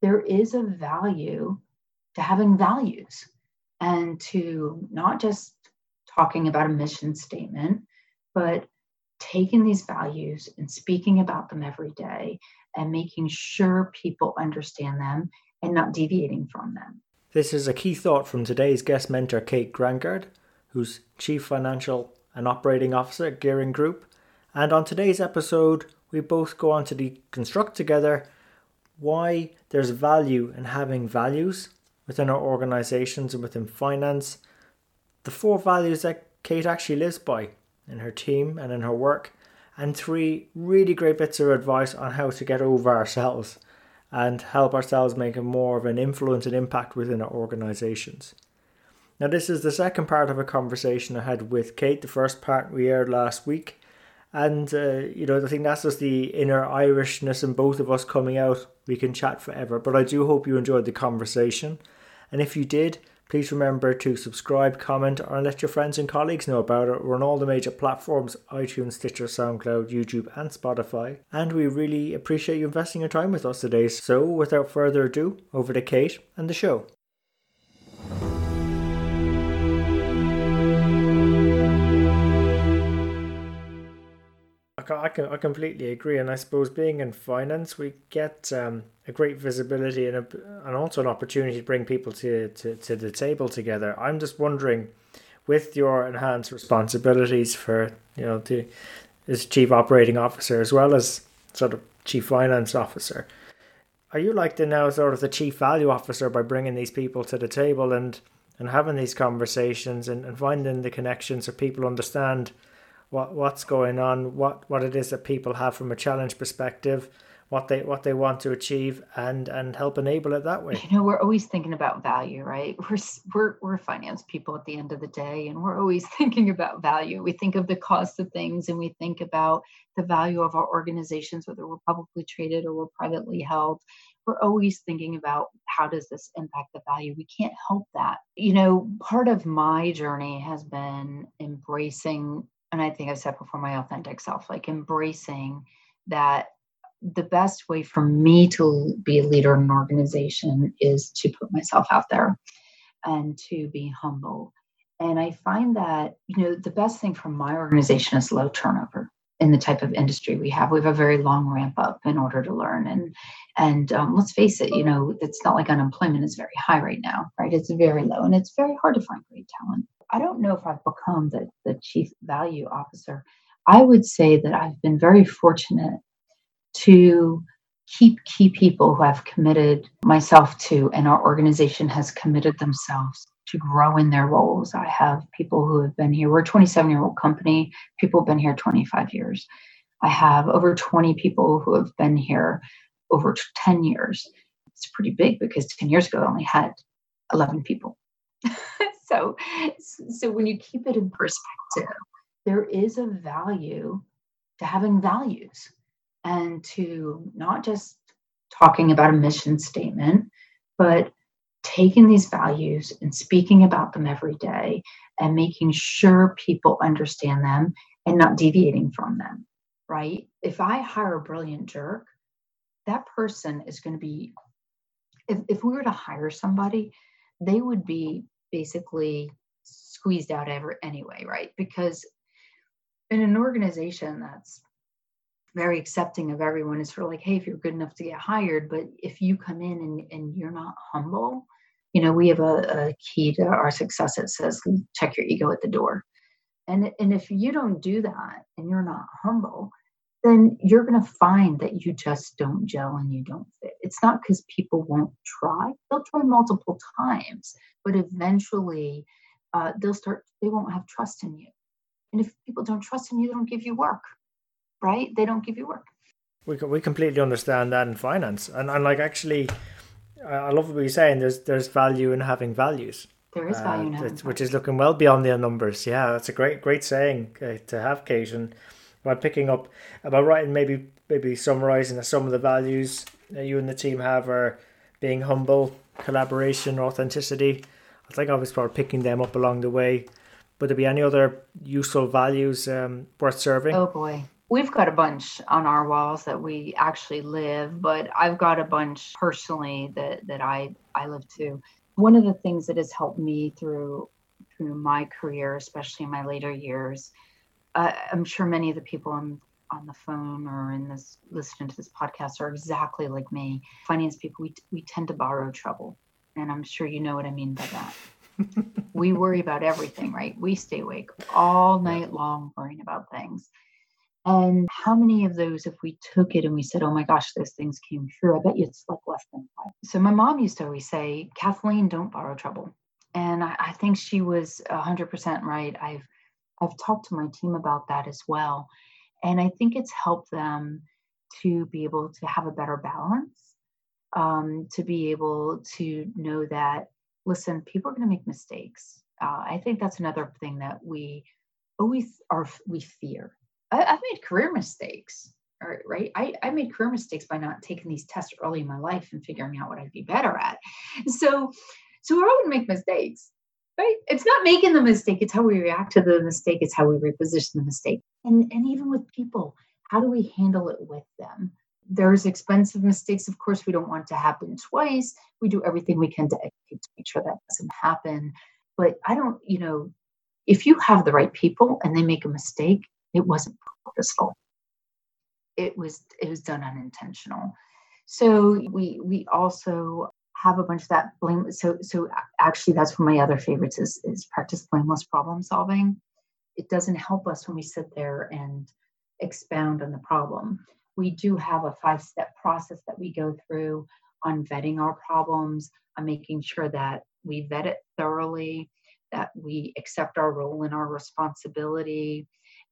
there is a value to having values and to not just talking about a mission statement, but taking these values and speaking about them every day and making sure people understand them and not deviating from them. This is a key thought from today's guest mentor, Kate Grangard, who's Chief Financial and Operating Officer at Gehring Group. And on today's episode, we both go on to deconstruct together why there's value in having values within our organizations and within finance. The four values that Kate actually lives by in her team and in her work, and three really great bits of advice on how to get over ourselves and help ourselves make a more of an influence and impact within our organizations. Now, this is the second part of a conversation I had with Kate. The first part we aired last week, and uh, you know, I think that's just the inner Irishness in both of us coming out. We can chat forever, but I do hope you enjoyed the conversation. And if you did, please remember to subscribe, comment, or let your friends and colleagues know about it. We're on all the major platforms iTunes, Stitcher, SoundCloud, YouTube, and Spotify. And we really appreciate you investing your time with us today. So, without further ado, over to Kate and the show. I can I completely agree, and I suppose being in finance, we get um, a great visibility and a, and also an opportunity to bring people to, to, to the table together. I'm just wondering, with your enhanced responsibilities for you know as chief operating officer as well as sort of chief finance officer, are you like the now sort of the chief value officer by bringing these people to the table and and having these conversations and, and finding the connections so people understand what what's going on, what what it is that people have from a challenge perspective, what they what they want to achieve, and and help enable it that way. You know, we're always thinking about value, right? We're we're we're finance people at the end of the day, and we're always thinking about value. We think of the cost of things, and we think about the value of our organizations, whether we're publicly traded or we're privately held we're always thinking about how does this impact the value we can't help that you know part of my journey has been embracing and I think I've said before my authentic self, like embracing that the best way for me to be a leader in an organization is to put myself out there and to be humble. And I find that, you know, the best thing for my organization is low turnover in the type of industry we have. We have a very long ramp up in order to learn. And and um, let's face it, you know, it's not like unemployment is very high right now, right? It's very low and it's very hard to find great talent. I don't know if I've become the, the chief value officer. I would say that I've been very fortunate to keep key people who I've committed myself to, and our organization has committed themselves to grow in their roles. I have people who have been here. We're a 27 year old company. People have been here 25 years. I have over 20 people who have been here over 10 years. It's pretty big because 10 years ago I only had 11 people. So so when you keep it in perspective there is a value to having values and to not just talking about a mission statement but taking these values and speaking about them every day and making sure people understand them and not deviating from them right? If i hire a brilliant jerk that person is going to be if, if we were to hire somebody they would be basically squeezed out ever anyway, right? Because in an organization that's very accepting of everyone, it's sort of like, hey, if you're good enough to get hired, but if you come in and, and you're not humble, you know, we have a, a key to our success that says check your ego at the door. And, and if you don't do that and you're not humble, then you're going to find that you just don't gel and you don't fit. It's not because people won't try, they'll try multiple times, but eventually uh, they'll start, they won't have trust in you. And if people don't trust in you, they don't give you work, right? They don't give you work. we we completely understand that in finance, and and like actually, I love what you're saying. There's there's value in having values. There is value uh, in having which is looking well beyond the numbers. Yeah, that's a great great saying uh, to have, Kate. And by picking up about writing, maybe maybe summarising some of the values that you and the team have are being humble, collaboration, authenticity. I think I was probably picking them up along the way. Would there be any other useful values um, worth serving? Oh boy. We've got a bunch on our walls that we actually live, but I've got a bunch personally that, that I, I live too. One of the things that has helped me through through my career, especially in my later years, uh, I'm sure many of the people on on the phone or in this listening to this podcast are exactly like me. Finance people, we we tend to borrow trouble, and I'm sure you know what I mean by that. we worry about everything, right? We stay awake all night long worrying about things. And how many of those, if we took it and we said, oh my gosh, those things came true, I bet you it's like less than five. So my mom used to always say, Kathleen, don't borrow trouble. And I, I think she was 100% right. I've I've talked to my team about that as well. And I think it's helped them to be able to have a better balance, um, to be able to know that, listen, people are going to make mistakes. Uh, I think that's another thing that we always are, we fear. I, have made career mistakes, right? I, I made career mistakes by not taking these tests early in my life and figuring out what I'd be better at. So, so to make mistakes right? It's not making the mistake it's how we react to the mistake it's how we reposition the mistake. And and even with people how do we handle it with them? There's expensive mistakes of course we don't want to happen twice. We do everything we can to, to make sure that doesn't happen. But i don't you know if you have the right people and they make a mistake it wasn't purposeful. It was it was done unintentional. So we we also have a bunch of that blame. So, so actually, that's one of my other favorites is is practice blameless problem solving. It doesn't help us when we sit there and expound on the problem. We do have a five step process that we go through on vetting our problems, on making sure that we vet it thoroughly, that we accept our role and our responsibility,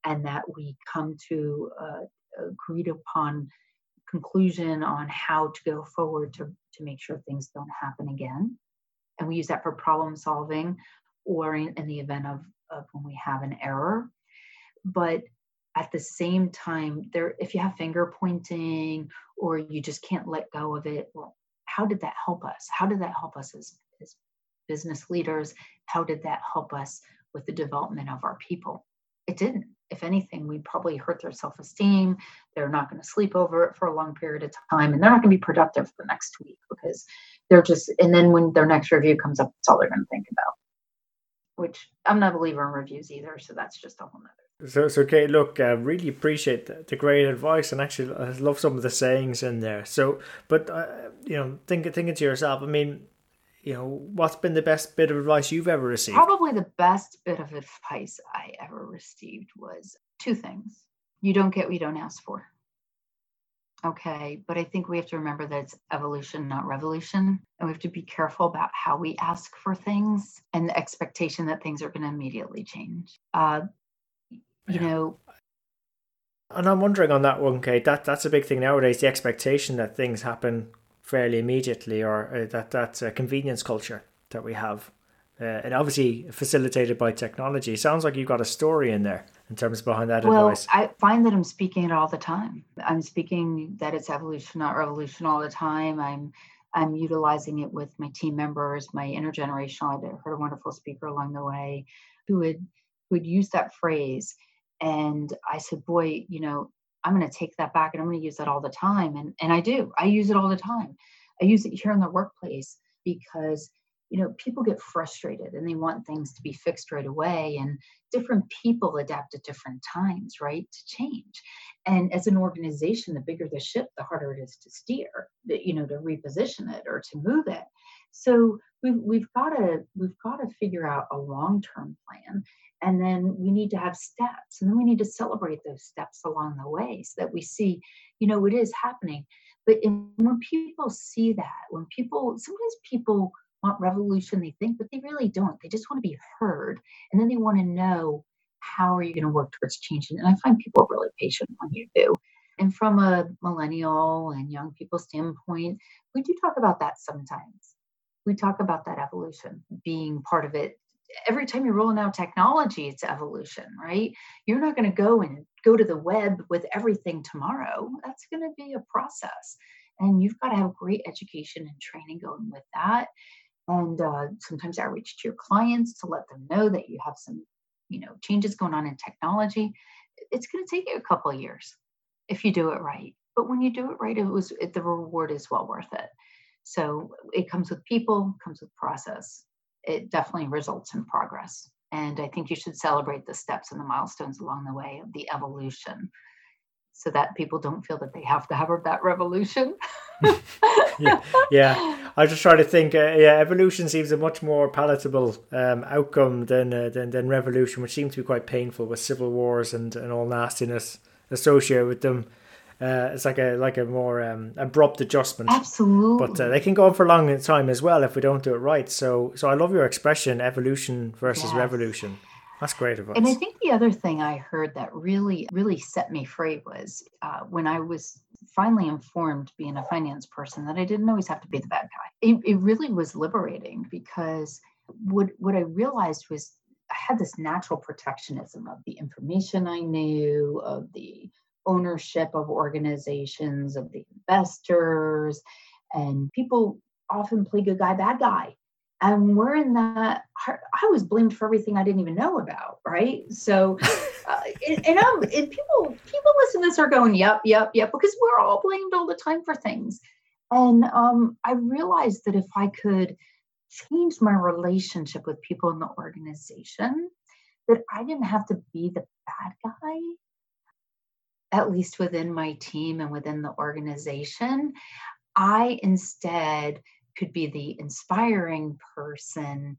and that we come to uh, agreed upon conclusion on how to go forward to, to make sure things don't happen again. And we use that for problem solving or in, in the event of, of when we have an error. But at the same time, there if you have finger pointing or you just can't let go of it, well, how did that help us? How did that help us as, as business leaders? How did that help us with the development of our people? It didn't if anything, we probably hurt their self esteem. They're not going to sleep over it for a long period of time, and they're not going to be productive for the next week because they're just, and then when their next review comes up, that's all they're going to think about. Which I'm not a believer in reviews either, so that's just a whole nother. So, so okay, look, I really appreciate the, the, great advice, and actually, I love some of the sayings in there. So, but uh, you know, think thinking to yourself, I mean, you know, what's been the best bit of advice you've ever received? Probably the best bit of advice I ever received was two things. You don't get what you don't ask for. Okay, but I think we have to remember that it's evolution, not revolution. And we have to be careful about how we ask for things and the expectation that things are going to immediately change. Uh, you yeah. know, and I'm wondering on that one, Kate. That that's a big thing nowadays. The expectation that things happen fairly immediately, or uh, that that uh, convenience culture that we have, uh, and obviously facilitated by technology. Sounds like you've got a story in there in terms behind that well, advice. I find that I'm speaking it all the time. I'm speaking that it's evolution, not revolution, all the time. I'm I'm utilizing it with my team members, my intergenerational. I heard a wonderful speaker along the way who would who would use that phrase, and I said, "Boy, you know, I'm going to take that back and I'm going to use that all the time. And, and I do, I use it all the time. I use it here in the workplace because, you know, people get frustrated and they want things to be fixed right away. And different people adapt at different times, right, to change. And as an organization, the bigger the ship, the harder it is to steer, you know, to reposition it or to move it. So we've, we've got to we've got to figure out a long-term plan and then we need to have steps and then we need to celebrate those steps along the way so that we see you know it is happening. But in, when people see that when people sometimes people want revolution they think but they really don't. They just want to be heard and then they want to know how are you going to work towards changing and i find people really patient when you do And from a millennial and young people standpoint, we do talk about that sometimes. We talk about that evolution being part of it. Every time you're rolling out technology, it's evolution, right? You're not going to go and go to the web with everything tomorrow. That's going to be a process. And you've got to have great education and training going with that. And uh, sometimes outreach to your clients to let them know that you have some, you know, changes going on in technology. It's going to take you a couple years if you do it right. But when you do it right, it was it, the reward is well worth it. So it comes with people, comes with process. It definitely results in progress. And I think you should celebrate the steps and the milestones along the way of the evolution so that people don't feel that they have to have that revolution. yeah, yeah. I just try to think. Uh, yeah, evolution seems a much more palatable um, outcome than, uh, than than revolution, which seems to be quite painful with civil wars and, and all nastiness associated with them. Uh, it's like a like a more um, abrupt adjustment. Absolutely. But uh, they can go on for a long time as well if we don't do it right. So so I love your expression, evolution versus yes. revolution. That's great advice. And I think the other thing I heard that really, really set me free was uh, when I was finally informed, being a finance person, that I didn't always have to be the bad guy. It, it really was liberating because what what I realized was I had this natural protectionism of the information I knew, of the ownership of organizations, of the investors, and people often play good guy, bad guy. And we're in that i was blamed for everything i didn't even know about right? So uh, and, and, I'm, and people people listen to this are going yep yep yep because we're all blamed all the time for things. And um, i realized that if i could change my relationship with people in the organization that i didn't have to be the bad guy at least within my team and within the organization i instead could be the inspiring person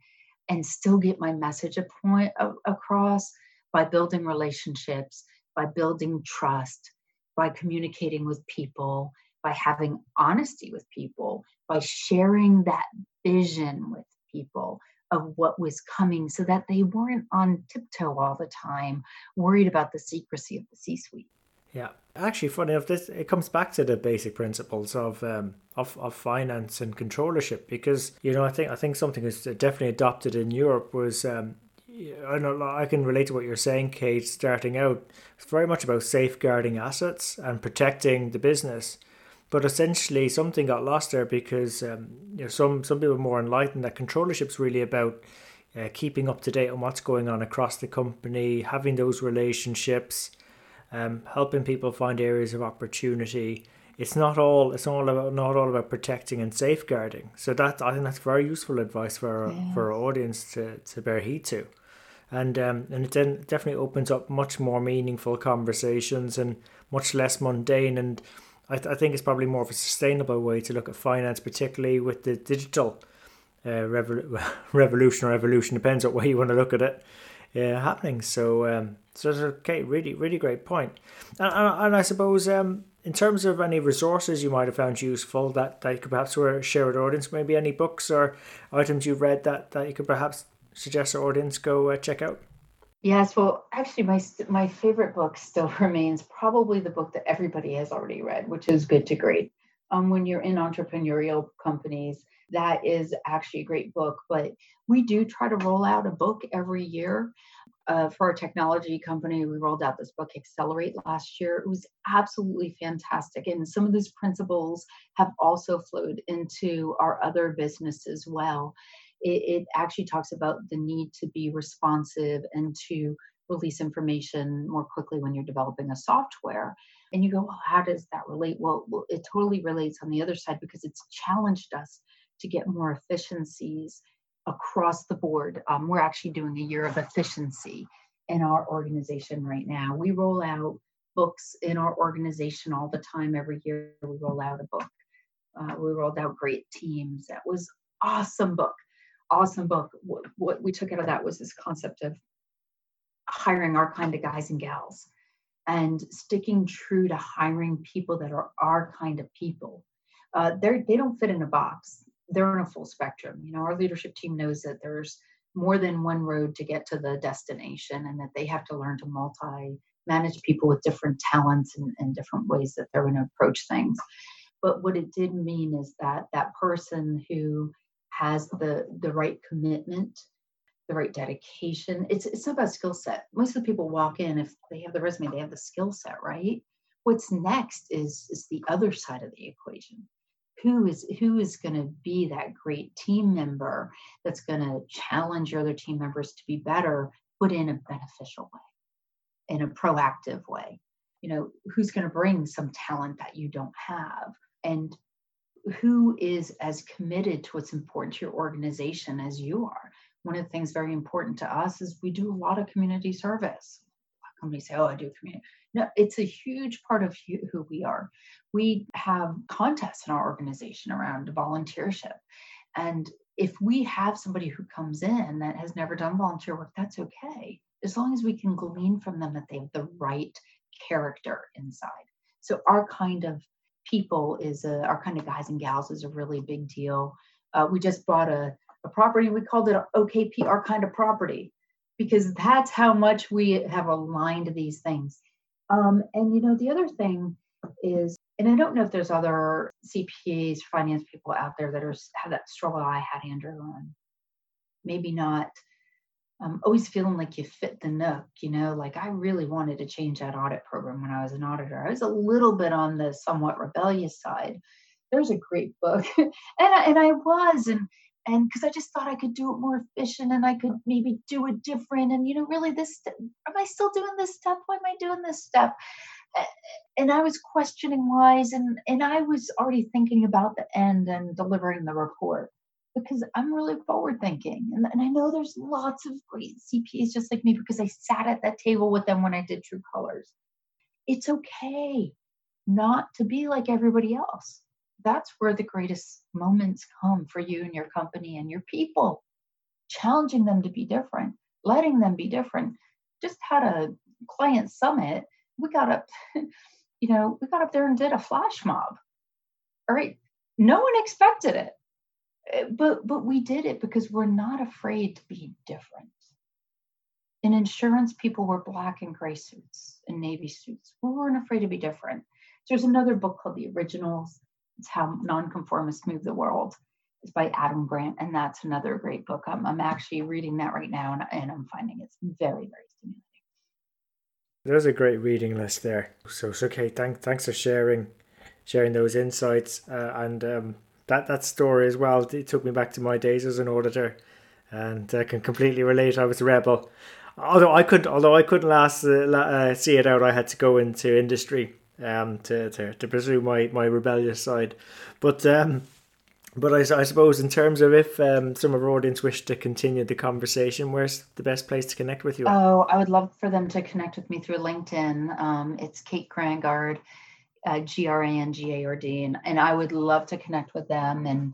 and still get my message a point across by building relationships by building trust by communicating with people by having honesty with people by sharing that vision with people of what was coming so that they weren't on tiptoe all the time worried about the secrecy of the c suite yeah, actually, funny enough, this it comes back to the basic principles of um, of of finance and controllership because you know I think I think something is definitely adopted in Europe was um, I know I can relate to what you're saying, Kate. Starting out, it's very much about safeguarding assets and protecting the business. But essentially, something got lost there because um, you know some some people are more enlightened that controllership's really about uh, keeping up to date on what's going on across the company, having those relationships, um, helping people find areas of opportunity. It's not all. It's all about not all about protecting and safeguarding. So that I think that's very useful advice for our, yeah. for our audience to, to bear heed to, and um, and it then definitely opens up much more meaningful conversations and much less mundane. And I, th- I think it's probably more of a sustainable way to look at finance, particularly with the digital uh, revolution or evolution. Depends on where you want to look at it uh, happening. So, um, so that's okay, really, really great point. And, and I suppose um, in terms of any resources you might have found useful that, that you could perhaps share with audience, maybe any books or items you've read that, that you could perhaps suggest our audience go uh, check out. Yes, well, actually, my my favorite book still remains probably the book that everybody has already read, which is Good to Great. Um, when you're in entrepreneurial companies, that is actually a great book. But we do try to roll out a book every year. Uh, for our technology company, we rolled out this book, Accelerate, last year. It was absolutely fantastic. And some of those principles have also flowed into our other business as well. It, it actually talks about the need to be responsive and to release information more quickly when you're developing a software. And you go, well, how does that relate? Well, well, it totally relates on the other side because it's challenged us to get more efficiencies across the board. Um, we're actually doing a year of efficiency in our organization right now. We roll out books in our organization all the time. Every year we roll out a book. Uh, we rolled out great teams. That was awesome book. Awesome book. What, what we took out of that was this concept of hiring our kind of guys and gals and sticking true to hiring people that are our kind of people. Uh, they don't fit in a box they're in a full spectrum. You know, our leadership team knows that there's more than one road to get to the destination and that they have to learn to multi manage people with different talents and, and different ways that they're going to approach things. But what it did mean is that that person who has the the right commitment, the right dedication, it's it's not about skill set. Most of the people walk in if they have the resume, they have the skill set, right? What's next is is the other side of the equation. Who is who is going to be that great team member that's going to challenge your other team members to be better but in a beneficial way in a proactive way? You know who's going to bring some talent that you don't have? And who is as committed to what's important to your organization as you are one of the things very important to us is we do a lot of community service companies say oh i do community no, it's a huge part of who we are. We have contests in our organization around volunteership. And if we have somebody who comes in that has never done volunteer work, that's okay. As long as we can glean from them that they have the right character inside. So, our kind of people is a, our kind of guys and gals is a really big deal. Uh, we just bought a, a property, we called it OKP, our kind of property, because that's how much we have aligned these things. Um, and you know, the other thing is, and I don't know if there's other CPAs, finance people out there that are have that struggle I had, Andrew, on maybe not um, always feeling like you fit the nook, you know, like I really wanted to change that audit program when I was an auditor. I was a little bit on the somewhat rebellious side. There's a great book, and I, and I was, and and because I just thought I could do it more efficient and I could maybe do it different. And you know, really, this am I still doing this step? Why am I doing this step? And I was questioning whys, and and I was already thinking about the end and delivering the report because I'm really forward thinking, and, and I know there's lots of great CPAs just like me because I sat at that table with them when I did True Colors. It's okay not to be like everybody else that's where the greatest moments come for you and your company and your people. Challenging them to be different letting them be different. Just had a client summit. We got up you know we got up there and did a flash mob all right? No one expected it. Eh, but but we did it because we're not afraid to be different. In insurance people were black and gray suits and navy suits. We weren't afraid to be different. There's another book called the originals it's How Nonconformists Move the World. It's by Adam Grant, and that's another great book. I'm, I'm actually reading that right now, and, and I'm finding it's very, very stimulating. There's a great reading list there. So, so okay, thank, thanks for sharing sharing those insights uh, and um, that that story as well. It took me back to my days as an auditor, and I can completely relate. I was a rebel, although I couldn't, although I couldn't last uh, uh, see it out. I had to go into industry um, to, to, to pursue my, my rebellious side. But um, but I, I suppose in terms of if um, some of our audience wish to continue the conversation, where's the best place to connect with you? Oh, I would love for them to connect with me through LinkedIn. Um, it's Kate Grangard, uh, G R A N G A R D, and and I would love to connect with them and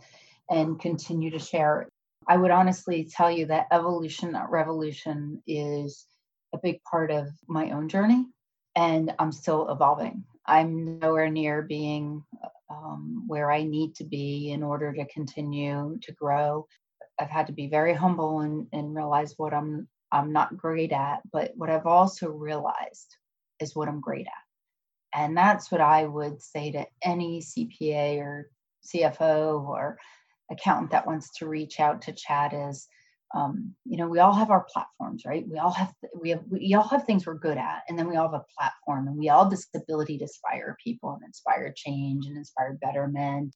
and continue to share. I would honestly tell you that evolution, not revolution, is a big part of my own journey, and I'm still evolving. I'm nowhere near being um, where I need to be in order to continue to grow. I've had to be very humble and, and realize what I'm I'm not great at, but what I've also realized is what I'm great at. And that's what I would say to any CPA or CFO or accountant that wants to reach out to Chad is um, you know we all have our platforms right? We all have we have we all have things we're good at and then we all have a platform and we all have this ability to inspire people and inspire change and inspire betterment.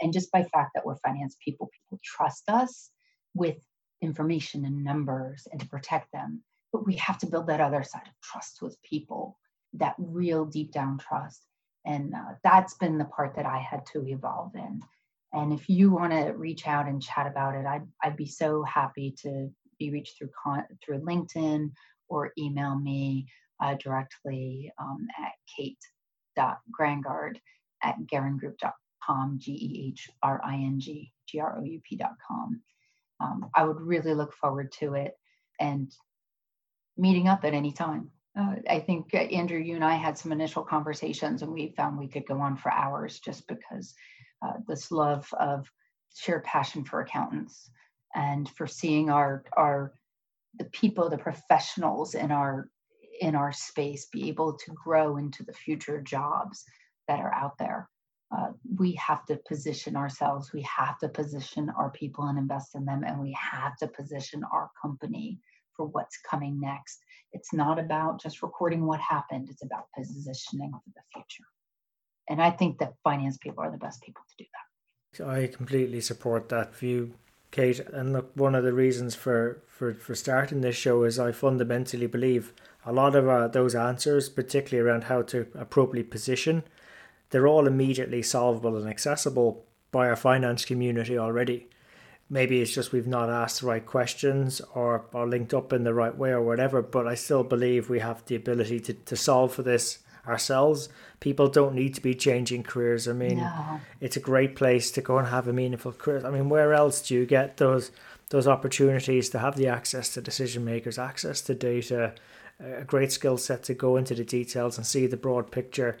And just by fact that we're finance people people trust us with information and numbers and to protect them. But we have to build that other side of trust with people that real deep down trust. And uh, that's been the part that i had to evolve in and if you want to reach out and chat about it, I'd, I'd be so happy to be reached through con- through LinkedIn or email me uh, directly um, at kate.grangard at gehrings.com, G E H R I N G G R O U P.com. Um, I would really look forward to it and meeting up at any time. Uh, I think, uh, Andrew, you and I had some initial conversations and we found we could go on for hours just because uh, this love of shared passion for accountants and for seeing our our the people the professionals in our in our space be able to grow into the future jobs that are out there. Uh, we have to position ourselves we have to position our people and invest in them and we have to position our company for what's coming next. It's not about just recording what happened it's about positioning for the future and i think that finance people are the best people to do that i completely support that view kate and look one of the reasons for for, for starting this show is i fundamentally believe a lot of uh, those answers particularly around how to appropriately position they're all immediately solvable and accessible by our finance community already. Maybe it's just we've not asked the right questions or are linked up in the right way or whatever, but I still believe we have the ability to, to solve for this ourselves. People don't need to be changing careers. I mean, no. it's a great place to go and have a meaningful career. I mean, where else do you get those those opportunities to have the access to decision makers, access to data, a great skill set to go into the details and see the broad picture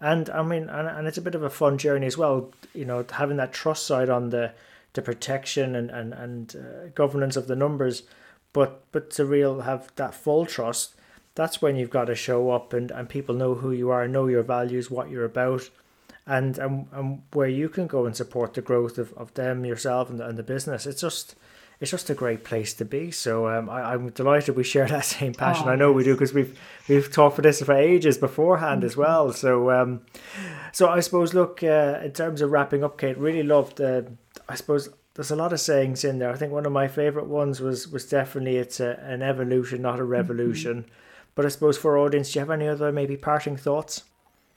and I mean, and, and it's a bit of a fun journey as well. You know, having that trust side on the the protection and and and uh, governance of the numbers, but but to real have that full trust. That's when you've got to show up and, and people know who you are, know your values, what you're about, and, and and where you can go and support the growth of, of them yourself and the, and the business. It's just it's just a great place to be. So um, I, am delighted we share that same passion. Oh, I know we do because we've we've talked for this for ages beforehand as well. So um, so I suppose look uh, in terms of wrapping up, Kate, really loved. Uh, I suppose there's a lot of sayings in there. I think one of my favorite ones was was definitely it's a, an evolution, not a mm-hmm. revolution. Mm-hmm. But I suppose for our audience, do you have any other maybe parting thoughts?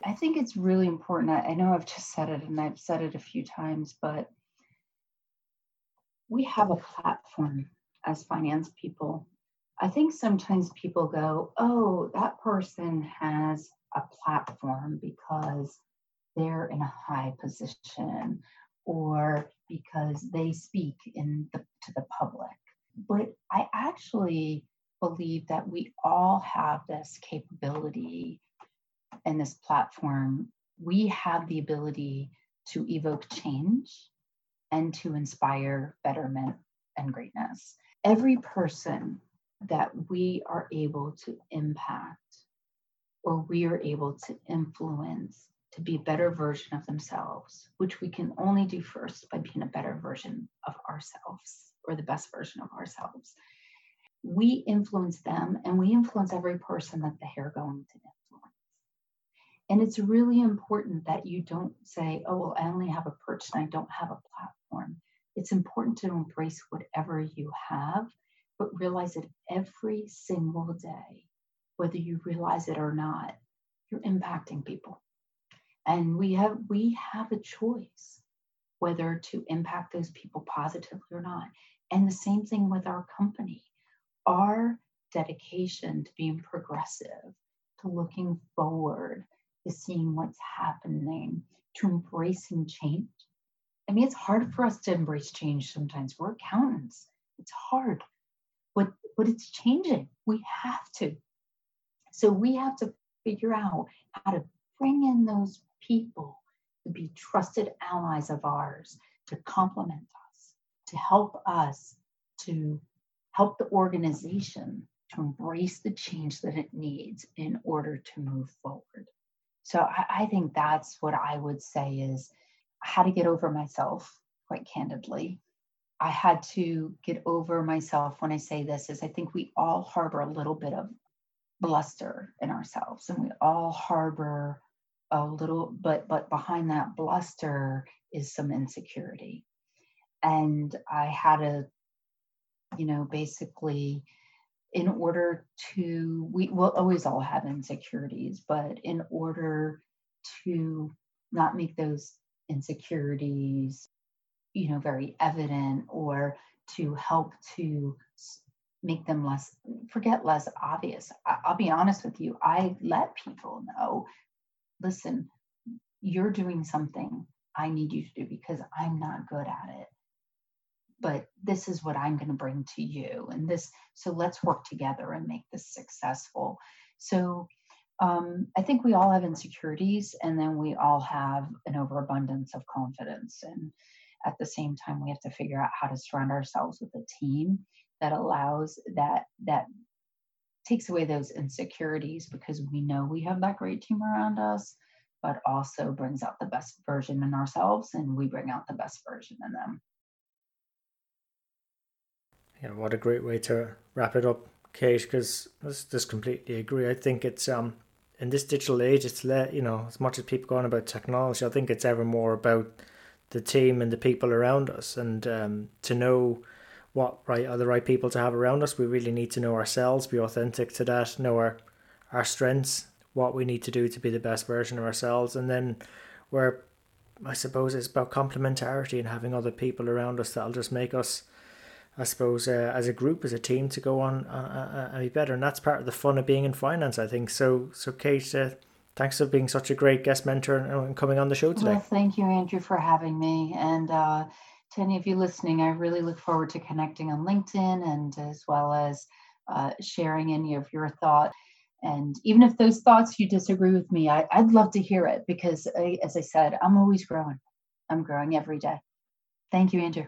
I think it's really important. I, know I've just said it and I've said it a few times, but we have a platform as finance people. I think sometimes people go, oh, that person has a platform because they're in a high position or because they speak in the, to the public. But I actually believe that we all have this capability and this platform. We have the ability to evoke change and to inspire betterment and greatness. Every person that we are able to impact or we are able to influence to be a better version of themselves, which we can only do first by being a better version of ourselves or the best version of ourselves. We influence them and we influence every person that they are going to influence. and it's really important that you don't say, oh, well, I only have a perch and I don't have a platform. It's important to embrace whatever you have, but realize that every single day, whether you realize it or not, you're impacting people. And we have we have a choice whether to impact those people positively or not. And the same thing with our company. Our dedication to being progressive, to looking forward, to seeing what's happening, to embracing change. I mean, it's hard for us to embrace change sometimes. We're accountants. It's hard, but but it's changing. We have to. So we have to figure out how to bring in those people to be trusted allies of ours, to complement us, to help us, to help the organization to embrace the change that it needs in order to move forward. So I, I think that's what I would say is how to get over myself, quite candidly. I had to get over myself when I say this is I think we all harbor a little bit of bluster in ourselves and we all harbor a little but but behind that bluster is some insecurity and i had to you know basically in order to we will always all have insecurities but in order to not make those insecurities you know very evident or to help to make them less forget less obvious. I'll be honest with you i let people know listen you're doing something i need you to do because i'm not good at it but this is what I'm going to bring to you. And this, so let's work together and make this successful. So um, I think we all have insecurities and then we all have an overabundance of confidence. And at the same time, we have to figure out how to surround ourselves with a team that allows that, that takes away those insecurities because we know we have that great team around us, but also brings out the best version in ourselves and we bring out the best version in them. Yeah, what a great way to wrap it up, Kate, because I just completely agree. I think it's um in this digital age it's let you know, as much as people go on about technology, I think it's ever more about the team and the people around us and um to know what right are the right people to have around us. We really need to know ourselves, be authentic to that, know our our strengths, what we need to do to be the best version of ourselves, and then where I suppose it's about complementarity and having other people around us that'll just make us, I suppose, uh, as a group, as a team, to go on uh, uh, and be better. And that's part of the fun of being in finance, I think. So, so Kate, uh, thanks for being such a great guest mentor and coming on the show today. Well, thank you, Andrew, for having me. And uh, to any of you listening, I really look forward to connecting on LinkedIn and as well as uh, sharing any of your thoughts. And even if those thoughts you disagree with me, I, would love to hear it because, I, as I said, I'm always growing. I'm growing every day. Thank you, Andrew.